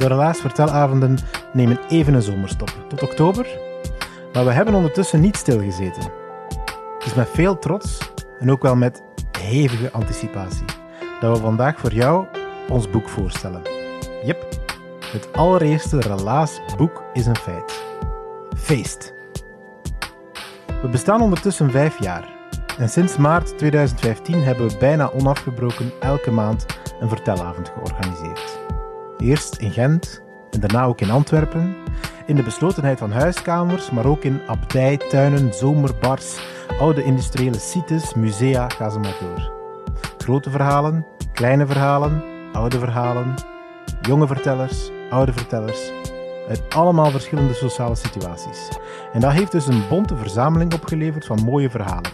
De Relaas Vertelavonden nemen even een zomerstop, tot oktober. Maar we hebben ondertussen niet stilgezeten. Het is met veel trots en ook wel met hevige anticipatie dat we vandaag voor jou ons boek voorstellen. Yep, het allereerste Relaas boek is een feit. Feest. We bestaan ondertussen vijf jaar. En sinds maart 2015 hebben we bijna onafgebroken elke maand een vertelavond georganiseerd. Eerst in Gent en daarna ook in Antwerpen. In de beslotenheid van huiskamers, maar ook in abdijtuinen, zomerbars, oude industriële sites, musea, ga ze maar door. Grote verhalen, kleine verhalen, oude verhalen, jonge vertellers, oude vertellers, uit allemaal verschillende sociale situaties. En dat heeft dus een bonte verzameling opgeleverd van mooie verhalen.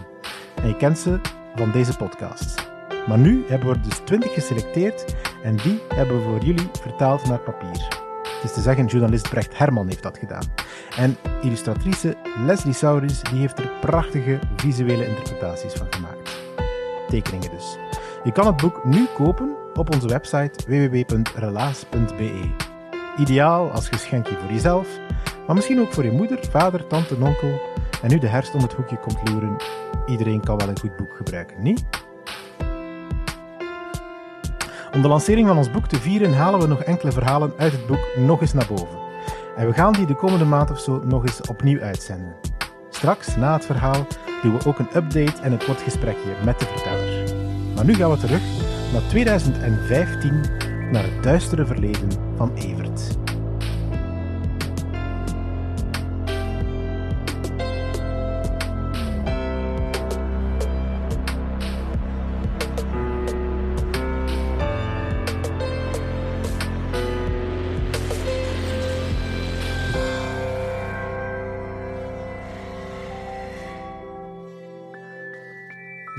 En je kent ze van deze podcast. Maar nu hebben we er dus 20 geselecteerd en die hebben we voor jullie vertaald naar papier. Het is te zeggen, journalist Brecht Herman heeft dat gedaan. En illustratrice Leslie Sauris die heeft er prachtige visuele interpretaties van gemaakt. Tekeningen dus. Je kan het boek nu kopen op onze website www.relaas.be. Ideaal als geschenkje voor jezelf, maar misschien ook voor je moeder, vader, tante, onkel. En nu de herfst om het hoekje komt loeren, iedereen kan wel een goed boek gebruiken, niet? Om de lancering van ons boek te vieren halen we nog enkele verhalen uit het boek nog eens naar boven. En we gaan die de komende maand of zo nog eens opnieuw uitzenden. Straks, na het verhaal, doen we ook een update en een kort gesprekje met de verteller. Maar nu gaan we terug naar 2015, naar het duistere verleden van Evert.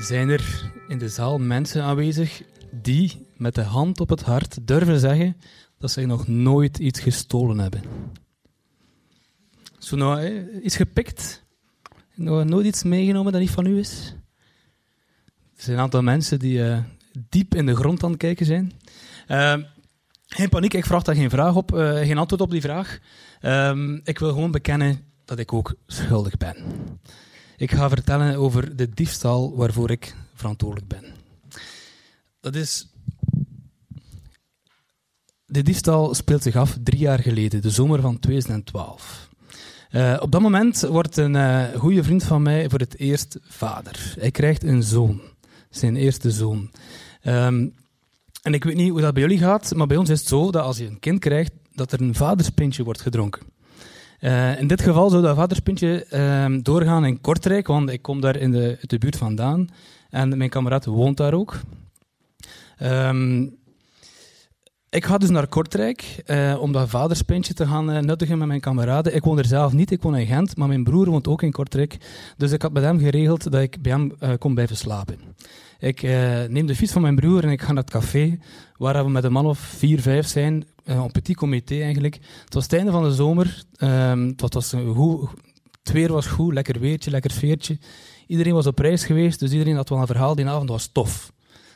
Zijn er in de zaal mensen aanwezig die met de hand op het hart durven zeggen dat ze nog nooit iets gestolen hebben? Zo nou, iets gepikt? Nog nooit iets meegenomen dat niet van u is? Er zijn een aantal mensen die eh, diep in de grond aan het kijken zijn. Eh, geen paniek, ik vraag daar geen vraag op, eh, geen antwoord op die vraag. Ehm, ik wil gewoon bekennen dat ik ook schuldig ben. Ik ga vertellen over de diefstal waarvoor ik verantwoordelijk ben. Dat is. De diefstal speelt zich af drie jaar geleden, de zomer van 2012. Eh, op dat moment wordt een eh, goede vriend van mij voor het eerst vader. Hij krijgt een zoon, zijn eerste zoon. Ehm, en ik weet niet hoe dat bij jullie gaat, maar bij ons is het zo dat als je een kind krijgt, dat er een vaderspintje wordt gedronken. Eh, in dit geval zou dat vaderspintje ehm, doorgaan in Kortrijk, want ik kom daar in de, de buurt vandaan. En mijn kameraad woont daar ook. Ehm, ik ga dus naar Kortrijk eh, om dat vaderspintje te gaan eh, nuttigen met mijn kameraden. Ik woon er zelf niet, ik woon in Gent, maar mijn broer woont ook in Kortrijk. Dus ik had met hem geregeld dat ik bij hem kon blijven slapen. Ik eh, neem de fiets van mijn broer en ik ga naar het café, waar we met een man of vier, vijf zijn, eh, een petit comité eigenlijk. Het was het einde van de zomer, ehm, het was goed, weer was goed, lekker weertje, lekker sfeertje. Iedereen was op reis geweest, dus iedereen had wel een verhaal die avond, was tof.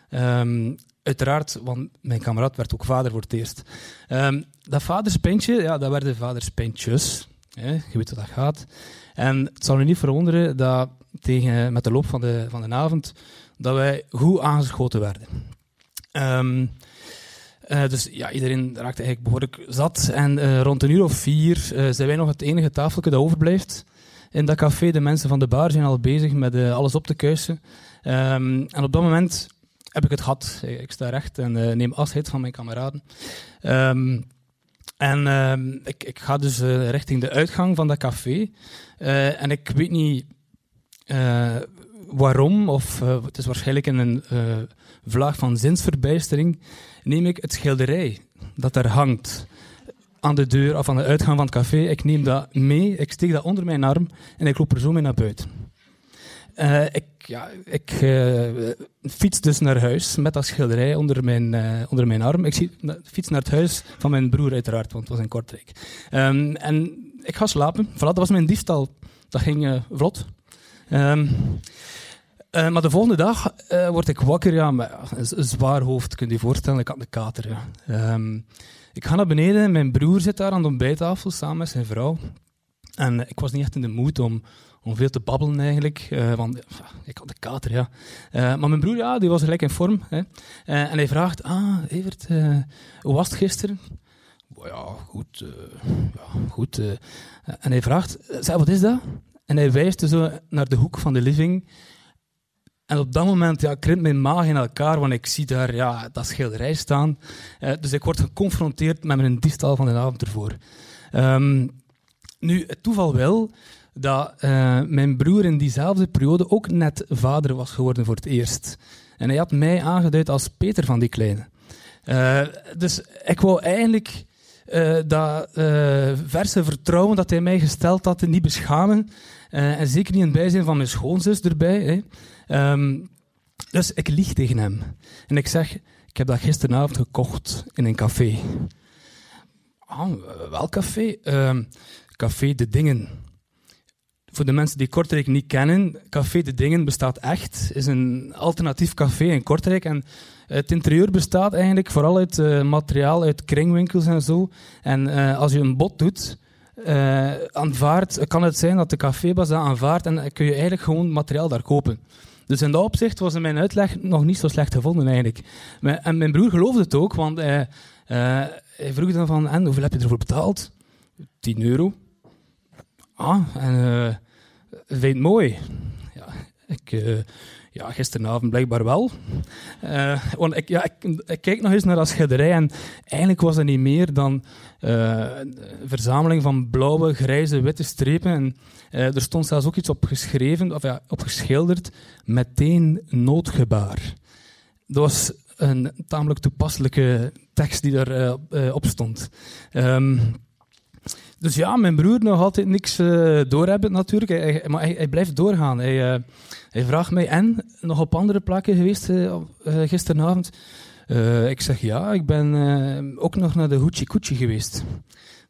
Ehm, uiteraard, want mijn kameraad werd ook vader voor het eerst. Ehm, dat vaderspintje, ja, dat werden vaderspintjes. Hè, je weet hoe dat gaat. En het zal u niet verwonderen dat tegen, met de loop van de, van de avond dat wij goed aangeschoten werden. Ehm, Eh, dus ja, iedereen raakte eigenlijk behoorlijk zat. En eh, rond een uur of vier eh, zijn wij nog het enige tafeltje dat overblijft. In dat café, de mensen van de bar zijn al bezig met alles op te kuisen. Ehm, en op dat moment heb ik het gehad. Ik sta recht en neem afscheid van mijn kameraden. Ehm, en ik, ik ga dus richting de uitgang van dat café. En ik weet niet waarom, of eh, het is waarschijnlijk in een eh, vlaag van zinsverbijstering, neem ik het schilderij dat daar hangt aan de deur of aan de uitgang van het café. Ik neem dat mee, ik steek dat onder mijn arm en ik loop er zo mee naar buiten. Eh, ik ja, ik fiets dus naar huis met dat schilderij onder mijn, onder mijn arm. Ik fiets naar het huis van mijn broer uiteraard, want het was in Kortrijk. Ehm, en ik ga slapen. Voilà, dat was mijn diefstal. Dat ging vlot. Ehm, eh, maar de volgende dag eh, word ik wakker, ja, met een, een zwaar hoofd, kun je voorstellen. Ik had een kater, ja. Ehm, ik ga naar beneden, mijn broer zit daar aan de ontbijttafel samen met zijn vrouw. En ik was niet echt in de moed om, om veel te babbelen eigenlijk, eh, want ja, ik had de kater, ja. Eh, maar mijn broer, ja, die was gelijk in vorm. Hè. Eh, en hij vraagt, ah, Evert, eh, hoe was het gisteren? "Oh Ja, goed, eh, ja, goed. eh." en hij vraagt, wat is dat? En hij wijst zo naar de hoek van de living. En op dat moment ja, krimpt mijn maag in elkaar, want ik zie daar ja, dat schilderij staan. Eh, dus ik word geconfronteerd met mijn diefstal van de avond ervoor. Ehm, nu, het toeval wil dat eh, mijn broer in diezelfde periode ook net vader was geworden voor het eerst. En hij had mij aangeduid als Peter van die kleine. Eh, dus ik wou eigenlijk dat verse vertrouwen dat hij mij gesteld had niet beschamen. Eh, en zeker niet in het bijzijn van mijn schoonzus erbij. Hè. Ehm, dus ik lieg tegen hem. En ik zeg, ik heb dat gisteravond gekocht in een café. Ah, welk café? Ehm, café De Dingen. Voor de mensen die Kortrijk niet kennen, Café De Dingen bestaat echt. is een alternatief café in Kortrijk. En het interieur bestaat eigenlijk vooral uit eh, materiaal uit kringwinkels en zo. En eh, als je een bod doet, eh, aanvaardt, kan het zijn dat de cafébaas dat aanvaardt en kun je eigenlijk gewoon materiaal daar kopen. Dus in dat opzicht was mijn uitleg nog niet zo slecht gevonden eigenlijk. En mijn broer geloofde het ook, want hij, eh, hij vroeg dan van, en hoeveel heb je ervoor betaald? 10 euro. Ah, en eh vind het mooi? Ik, eh, ja, gisteravond blijkbaar wel. Eh, want ik, ja, ik, ik kijk nog eens naar dat schilderij en eigenlijk was het niet meer dan eh, een verzameling van blauwe, grijze, witte strepen. En er stond zelfs ook iets op geschreven, of ja, op geschilderd, meteen noodgebaar. Dat was een tamelijk toepasselijke tekst die daar eh, op stond. Ehm, dus ja, mijn broer nog altijd niks eh doorhebben natuurlijk, maar hij, blijft doorgaan. Hij, hij vraagt mij, en nog op andere plekken geweest eh, gisteravond? Ik zeg ja, ik ben ook nog naar de Hoochie Coochie geweest.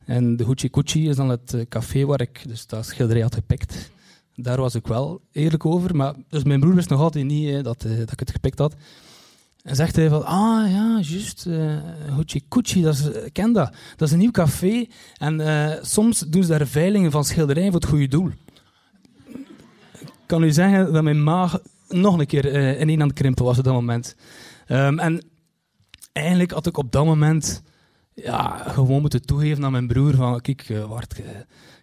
En de Hoochie Coochie is dan het café waar ik dus dat schilderij had gepikt. Daar was ik wel eerlijk over, maar dus mijn broer wist nog altijd niet dat, dat ik het gepikt had. En zegt hij van, ah ja, juist, uh, Hoochie Coochie, dat is, ik ken dat. Dat is een nieuw café en eh, soms doen ze daar veilingen van schilderijen voor het goede doel. Ik kan u zeggen dat mijn maag nog een keer eh, ineen aan het krimpen was op dat moment. Ehm, en eigenlijk had ik op dat moment ja, gewoon moeten toegeven aan mijn broer van, kijk, uh, Wart, uh,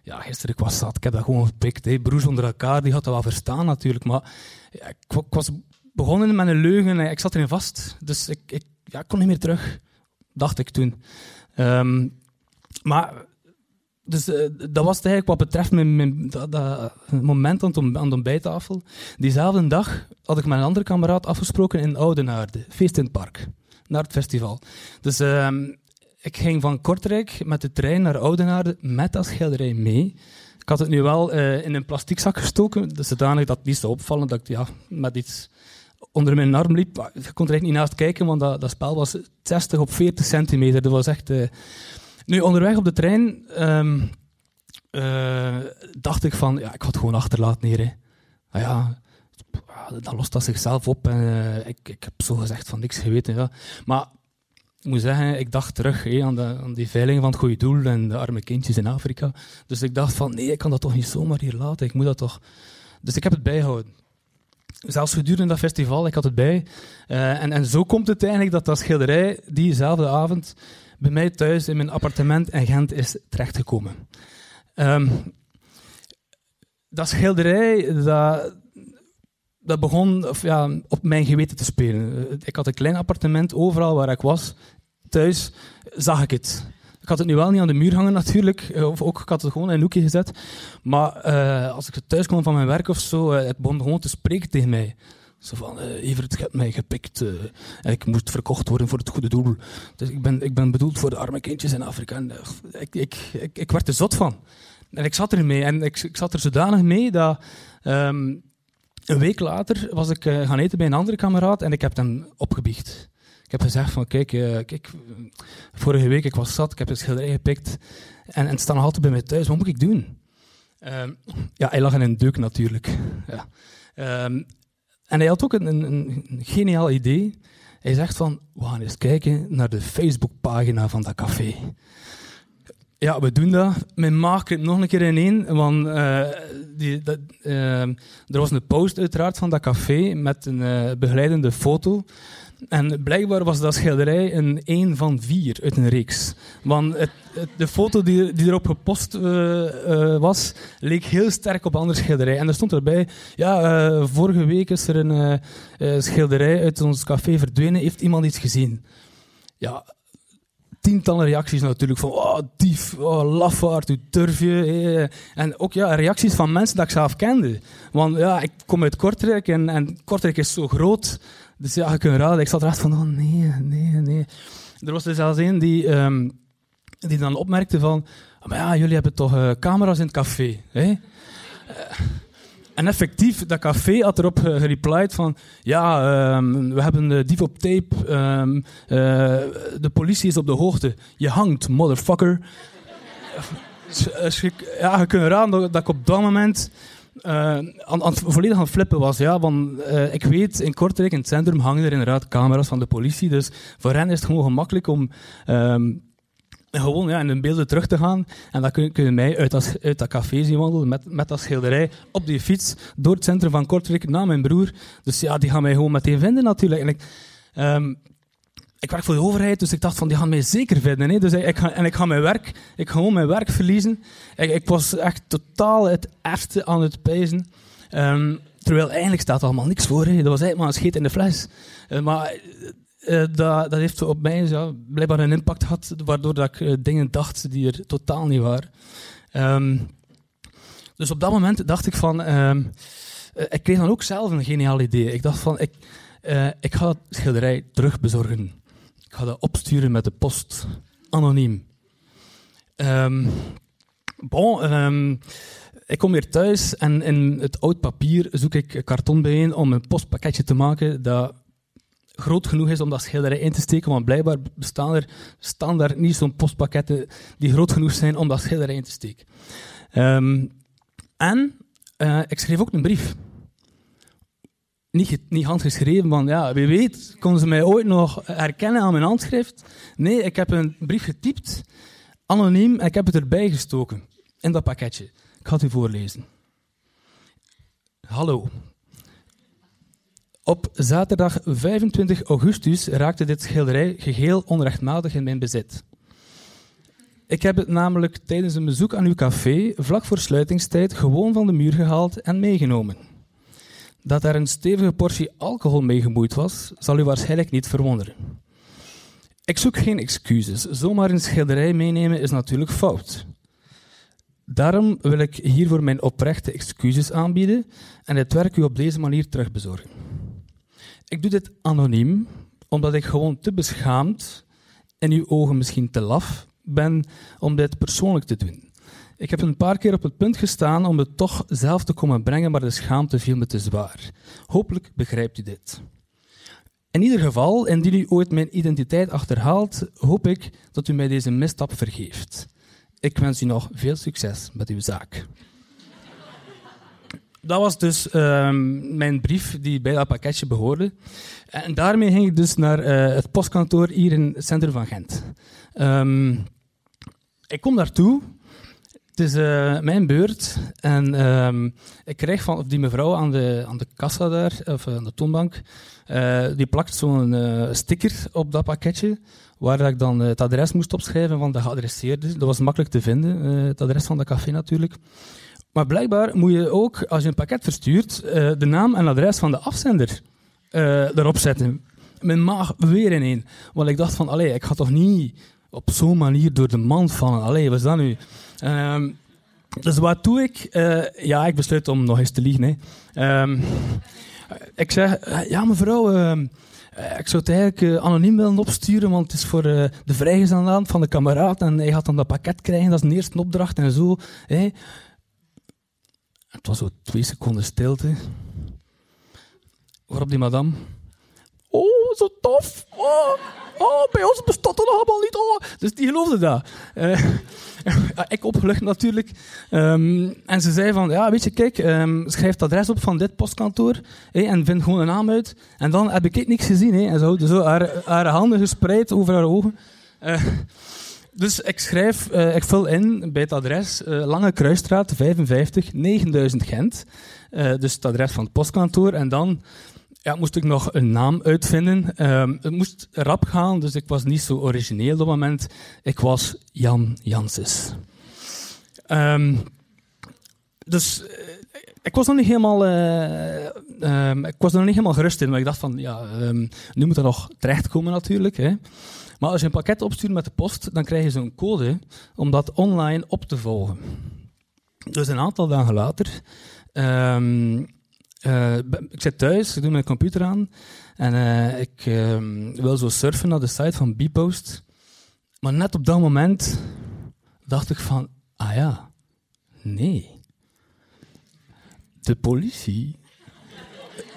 ja, gisteren ik was zat, ik heb dat gewoon gepikt. Hey. Broers onder elkaar, die had dat wel verstaan natuurlijk, maar ja, ik, ik, was begonnen met een leugen en ik zat erin vast. Dus ik, ik ja, kon niet meer terug, dacht ik toen. Um, maar dus uh, dat was het eigenlijk wat betreft mijn, mijn, dat, dat moment aan, aan de ontbijttafel. Diezelfde dag had ik met een andere kameraad afgesproken in Oudenaarde, feest in het park, naar het festival. Dus uh, ik ging van Kortrijk met de trein naar Oudenaarde met dat schilderij mee. Ik had het nu wel uh, in een plastic zak gestoken, dus zodanig dat het niet zou opvallen dat ik ja, met iets onder mijn arm liep. Maar je kon er echt niet naast kijken, want dat, dat spel was 60 op 40 centimeter. Dat was echt... Uh... Nu, onderweg op de trein um, uh, dacht ik van, ja, ik ga het gewoon achterlaten hier. Hè. Nou ja, dan lost dat zichzelf op. En, uh, ik, ik heb zo gezegd van niks geweten. Ja. Maar ik moet zeggen, ik dacht terug aan, de, aan die veiling van het goede doel en de arme kindjes in Afrika. Dus ik dacht van, nee, ik kan dat toch niet zomaar hier laten. Ik moet dat toch... Dus ik heb het bijgehouden. Zelfs gedurende dat festival, ik had het bij. Eh, en, en zo komt het eigenlijk dat dat schilderij diezelfde avond bij mij thuis in mijn appartement in Gent is terechtgekomen. Ehm, dat schilderij, dat, dat begon of ja, op mijn geweten te spelen. Ik had een klein appartement, overal waar ik was, thuis, zag ik het. Ik had het nu wel niet aan de muur hangen natuurlijk, eh, of ook ik had het gewoon in een hoekje gezet. Maar eh, als ik thuis kwam van mijn werk of zo, eh, het begon gewoon te spreken tegen mij. Zo van, eh Evert, je hebt mij gepikt en ik moest verkocht worden voor het goede doel. Dus ik ben, ik ben bedoeld voor de arme kindjes in Afrika. En, ik, ik, ik, werd er zot van. En ik zat er mee. En ik, ik zat er zodanig mee dat... ehm, een week later was ik gaan eten bij een andere kameraad en ik heb hem opgebiecht. Ik heb gezegd van, kijk, eh, kijk, vorige week ik was zat, ik heb een schilderij gepikt en, het staat nog altijd bij mij thuis. Wat moet ik doen? Ehm, ja, hij lag in een deuk natuurlijk. Ja. Ehm, en hij had ook een, een, geniaal idee. Hij zegt van, we gaan eens kijken naar de Facebookpagina van dat café. Ja, we doen dat. Mijn maag krimpt nog een keer ineen, want eh, die, dat, eh, er was een post uiteraard van dat café met een eh, begeleidende foto. En blijkbaar was dat schilderij een één van vier uit een reeks. Want het, de foto die, die erop gepost eh, eh, was, leek heel sterk op een ander schilderij. En er stond erbij, ja, eh, vorige week is er een schilderij uit ons café verdwenen. Heeft iemand iets gezien? Ja, tientallen reacties natuurlijk van oh, dief, oh, lafaard, hoe durf je? En ook ja, reacties van mensen dat ik zelf kende. Want ja, ik kom uit Kortrijk en, en Kortrijk is zo groot. Dus ja, je kunt raden. Ik zat er van, oh nee, nee, nee. Er was er zelfs een die, ehm, die dan opmerkte van, "Ah, maar ja, jullie hebben toch eh, camera's in het café, hè? Eh, en effectief, dat café had erop eh, gereplied van... Ja, ehm, we hebben de dief op tape. ehm, eh, de politie is op de hoogte. Je hangt, motherfucker. S- eh, schrik- ja, je kunt raden dat ik op dat moment... eh, aan, aan volledig aan flippen was. Ja, want eh, ik weet, in Kortrijk, in het centrum, hangen er inderdaad camera's van de politie. Dus voor hen is het gewoon gemakkelijk om... ehm, gewoon ja, in hun beelden terug te gaan. En dan kun, kun mij uit dat, uit dat café zien wandelen met, met dat schilderij op die fiets door het centrum van Kortrijk naar mijn broer. Dus ja, die gaan mij gewoon meteen vinden natuurlijk. Ehm, ik werk voor de overheid, dus ik dacht van die gaan mij zeker vinden. Hè. Dus ik, ga, en ik ga mijn werk, ik ga mijn werk verliezen. Ik, ik was echt totaal het ergste aan het pijzen. Ehm, terwijl eigenlijk staat er allemaal niks voor. Hè. Dat was eigenlijk maar een scheet in de fles. Eh, maar eh, dat, dat heeft op mij blijkbaar een impact gehad, waardoor dat ik eh, dingen dacht die er totaal niet waren. Ehm, dus op dat moment dacht ik van... ehm, eh, ik kreeg dan ook zelf een geniaal idee. Ik dacht van, ik, eh, ik ga het schilderij terugbezorgen. Ik ga dat opsturen met de post, anoniem. Ehm, bon, ehm, ik kom weer thuis en in het oud papier zoek ik karton bijeen om een postpakketje te maken dat groot genoeg is om dat schilderij in te steken, want blijkbaar bestaan er standaard niet zo'n postpakketten die groot genoeg zijn om dat schilderij in te steken. Ehm, en eh, ik schreef ook een brief. Niet, niet handgeschreven, want ja, wie weet konden ze mij ooit nog herkennen aan mijn handschrift. Nee, ik heb een brief getypt, anoniem, en ik heb het erbij gestoken, in dat pakketje. Ik ga het u voorlezen. Hallo, op zaterdag 25 augustus raakte dit schilderij geheel onrechtmatig in mijn bezit. Ik heb het namelijk tijdens een bezoek aan uw café vlak voor sluitingstijd gewoon van de muur gehaald en meegenomen. Dat er een stevige portie alcohol mee gemoeid was, zal u waarschijnlijk niet verwonderen. Ik zoek geen excuses. Zomaar een schilderij meenemen is natuurlijk fout. Daarom wil ik hiervoor mijn oprechte excuses aanbieden en het werk u op deze manier terugbezorgen. Ik doe dit anoniem, omdat ik gewoon te beschaamd, in uw ogen misschien te laf, ben om dit persoonlijk te doen. Ik heb een paar keer op het punt gestaan om het toch zelf te komen brengen, maar de schaamte viel me te zwaar. Hopelijk begrijpt u dit. In ieder geval, indien u ooit mijn identiteit achterhaalt, hoop ik dat u mij deze misstap vergeeft. Ik wens u nog veel succes met uw zaak. Dat was dus ehm, mijn brief die bij dat pakketje behoorde. En daarmee ging ik dus naar eh, het postkantoor hier in het centrum van Gent. Ehm, ik kom daartoe. Het is eh, mijn beurt en ehm, ik krijg van die mevrouw aan de, aan de kassa daar, of aan de toonbank, eh, die plakt zo'n eh, sticker op dat pakketje, waar ik dan het adres moest opschrijven van de geadresseerde. Dat was makkelijk te vinden, het adres van dat café natuurlijk. Maar blijkbaar moet je ook, als je een pakket verstuurt, de naam en adres van de afzender erop zetten. Mijn maag weer ineen. Want ik dacht van, allee, ik ga toch niet op zo'n manier door de mand vallen. Allee, wat is dat nu? Um, dus wat doe ik? Uh, ja, ik besluit om nog eens te liegen. Hè. Um, ik zeg, eh, ja mevrouw, uh, ik zou het eigenlijk anoniem willen opsturen, want het is voor de vrijgezellen van de kameraad en hij gaat dan dat pakket krijgen, dat is een eerste opdracht en zo. Hè. Het was zo twee seconden stilte. Waarop die madame... Oh, zo tof! Oh. Oh, bij ons bestaat dat allemaal niet. Oh. Dus die geloofde dat. Uh, ik opgelucht natuurlijk. Um, en ze zei van, ja, weet je, kijk, um, schrijf het adres op van dit postkantoor en vind gewoon een naam uit. En dan heb ik niks gezien. En zo, dus zo haar, handen gespreid over haar ogen. Uh, dus ik schrijf, uh, ik vul in bij het adres Lange Kruisstraat 55 9000 Gent. Dus het adres van het postkantoor. En dan ja, moest ik nog een naam uitvinden. Um, het moest rap gaan, dus ik was niet zo origineel op dat moment. Ik was Jan Janses. Um, dus uh, ik was nog niet helemaal, uh, um, ik was nog niet helemaal gerust in, maar ik dacht van, ja, nu moet er nog terechtkomen natuurlijk. Hè. Maar als je een pakket opstuurt met de post, dan krijg je zo'n code om dat online op te volgen. Dus een aantal dagen later uh, ik zit thuis, ik doe mijn computer aan en uh, ik uh, wil zo surfen naar de site van Bpost. Maar net op dat moment dacht ik van, ah ja, nee. De politie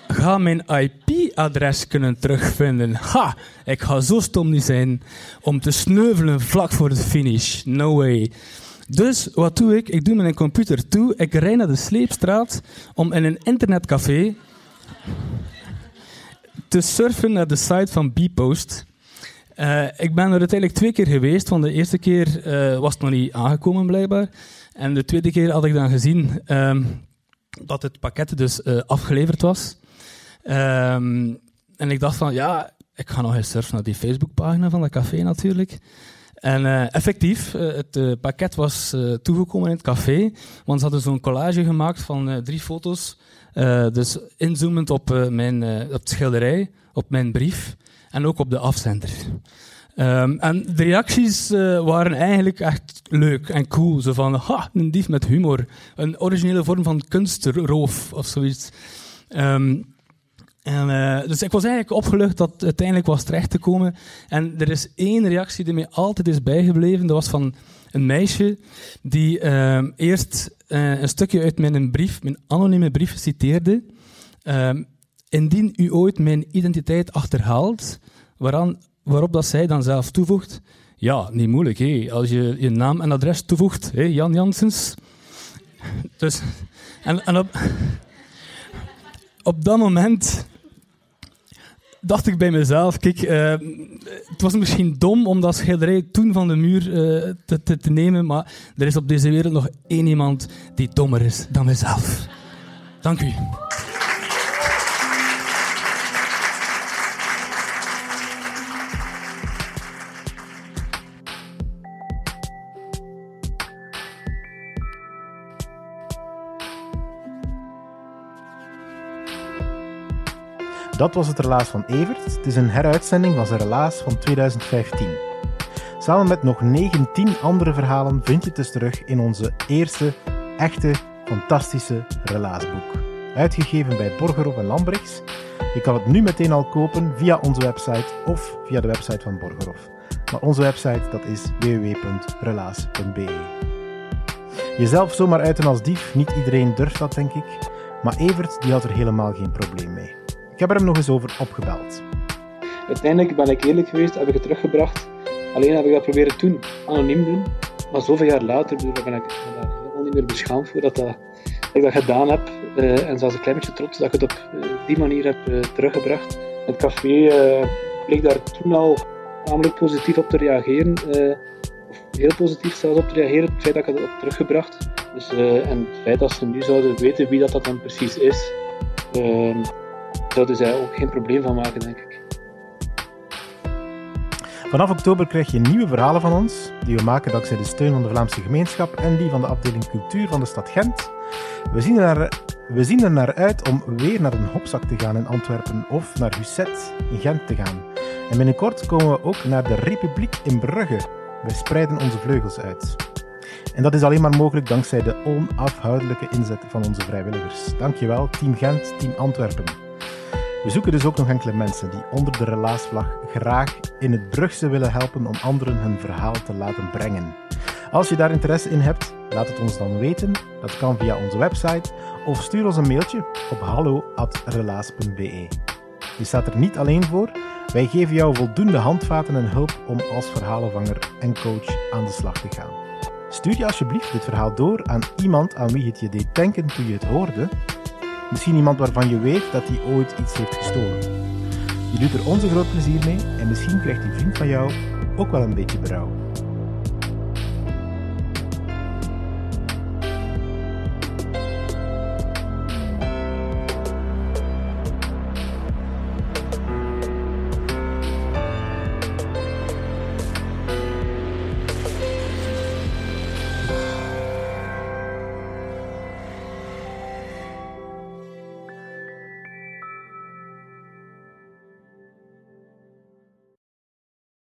gaat mijn IP-adres kunnen terugvinden. Ha, ik ga zo stom niet zijn om te sneuvelen vlak voor de finish. No way. Dus wat doe ik? Ik doe mijn computer toe, ik rijd naar de Sleepstraat om in een internetcafé te surfen naar de site van Bpost. Uh, ik ben er uiteindelijk twee keer geweest, want de eerste keer uh, was het nog niet aangekomen blijkbaar. En de tweede keer had ik dan gezien um, dat het pakket dus uh, afgeleverd was. Um, en ik dacht van, ja, ik ga nog eens surfen naar die Facebookpagina van dat café natuurlijk. En uh, effectief, uh, het uh, pakket was toegekomen in het café, want ze hadden zo'n collage gemaakt van drie foto's. dus inzoomend op, mijn, op de schilderij, op mijn brief en ook op de afzender. Um, en de reacties waren eigenlijk echt leuk en cool. Zo van, ha, een dief met humor. Een originele vorm van kunstroof of zoiets. Um, en, uh, dus ik was eigenlijk opgelucht dat het uiteindelijk was terecht te komen. En er is één reactie die mij altijd is bijgebleven. Dat was van een meisje die uh, eerst uh, een stukje uit mijn brief, mijn anonieme brief, citeerde. Ehm, indien u ooit mijn identiteit achterhaalt, waaraan, waarop dat zij dan zelf toevoegt. Ja, niet moeilijk. Als je je naam en adres toevoegt, Jan Janssens. Dus, en, op dat moment dacht ik bij mezelf, kijk, uh, het was misschien dom om dat schilderij toen van de muur uh, te, te, te, nemen, maar er is op deze wereld nog één iemand die dommer is dan mezelf. Dank u. Dat was het relaas van Evert. Het is een heruitzending van zijn relaas van 2015. Samen met nog 19 andere verhalen vind je het dus terug in onze eerste, echte, fantastische relaasboek. Uitgegeven bij Borgerhoff en Lambrechts. Je kan het nu meteen al kopen via onze website of via de website van Borgerhoff. Maar onze website dat is www.relaas.be. Jezelf zomaar uiten als dief, niet iedereen durft dat denk ik. Maar Evert die had er helemaal geen probleem mee. Ik heb er hem nog eens over opgebeld. Uiteindelijk ben ik eerlijk geweest, heb ik het teruggebracht. Alleen heb ik dat proberen toen anoniem doen. Maar zoveel jaar later ben ik daar helemaal niet meer beschaamd voor dat, dat, ik dat gedaan heb. Uh, en zelfs een klein beetje trots dat ik het op uh, die manier heb teruggebracht. Het café bleek daar toen al namelijk positief op te reageren. of heel positief zelfs op te reageren, het feit dat ik het heb teruggebracht. Dus, eh, en het feit dat ze nu zouden weten wie dat, dat dan precies is, zouden zij ook geen probleem van maken, denk ik. Vanaf oktober krijg je nieuwe verhalen van ons, die we maken dankzij de steun van de Vlaamse gemeenschap en die van de afdeling cultuur van de stad Gent. We zien er naar, we zien er naar uit om weer naar een hopzak te gaan in Antwerpen of naar Husset in Gent te gaan. En binnenkort komen we ook naar de Republiek in Brugge. We spreiden onze vleugels uit. En dat is alleen maar mogelijk dankzij de onafhoudelijke inzet van onze vrijwilligers. Dankjewel, Team Gent, Team Antwerpen. We zoeken dus ook nog enkele mensen die onder de relaasvlag graag in het Brugse willen helpen om anderen hun verhaal te laten brengen. Als je daar interesse in hebt, laat het ons dan weten. Dat kan via onze website of stuur ons een mailtje op hallo.relaas.be. Je staat er niet alleen voor. Wij geven jou voldoende handvaten en hulp om als verhalenvanger en coach aan de slag te gaan. Stuur je alsjeblieft dit verhaal door aan iemand aan wie het je deed denken toen je het hoorde. Misschien iemand waarvan je weet dat hij ooit iets heeft gestolen. Je doet er onze groot plezier mee en misschien krijgt die vriend van jou ook wel een beetje berouw.